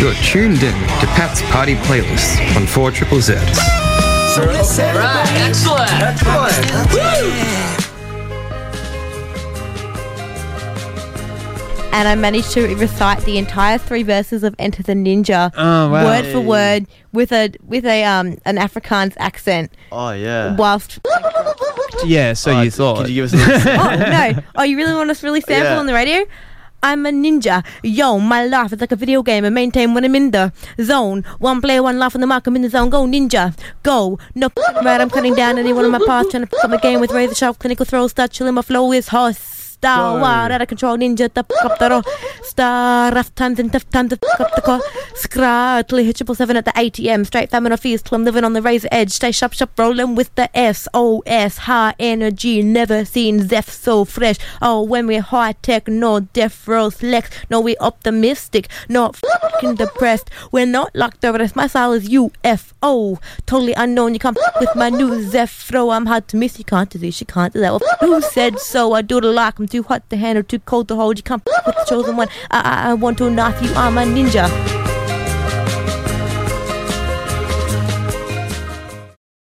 You're tuned in to Pat's Party Playlist on 4 Triple Z. Right, excellent. excellent. and I managed to recite the entire three verses of Enter the Ninja, Oh, wow. word for word, with a with a um an Afrikaans accent, Oh yeah. whilst. Yeah, so Oh, you thought. Could you give us a little oh no! Oh, you really want us to really sample Yeah. on the radio? I'm a ninja. Yo, my life is like a video game. I maintain when I'm in the zone. One player, one life on the mark. I'm in the zone. Go ninja. Go. No right. I'm cutting down any one of my path. Trying to fuck up my game with razor sharp clinical throws. Start chilling. My flow is wild out of control ninja. The fuck up the road. Star rough times and tough times hit triple seven at the ATM. Straight famine of fees till I'm living on the razor edge. Stay sharp, sharp, rolling with the SOS. High energy, never seen Zef so fresh. Oh, when we're high tech, no death row flex. No, we optimistic, not fucking depressed. We're not locked over this. My style is UFO. Totally unknown. You can't with my new Zef throw. I'm hard to miss. You can't do this. You can't do that. Well, who said so? I do the lock. I'm too hot to handle, too cold to hold. You can't with the chosen one. I, I, I want to knock you. I'm a ninja.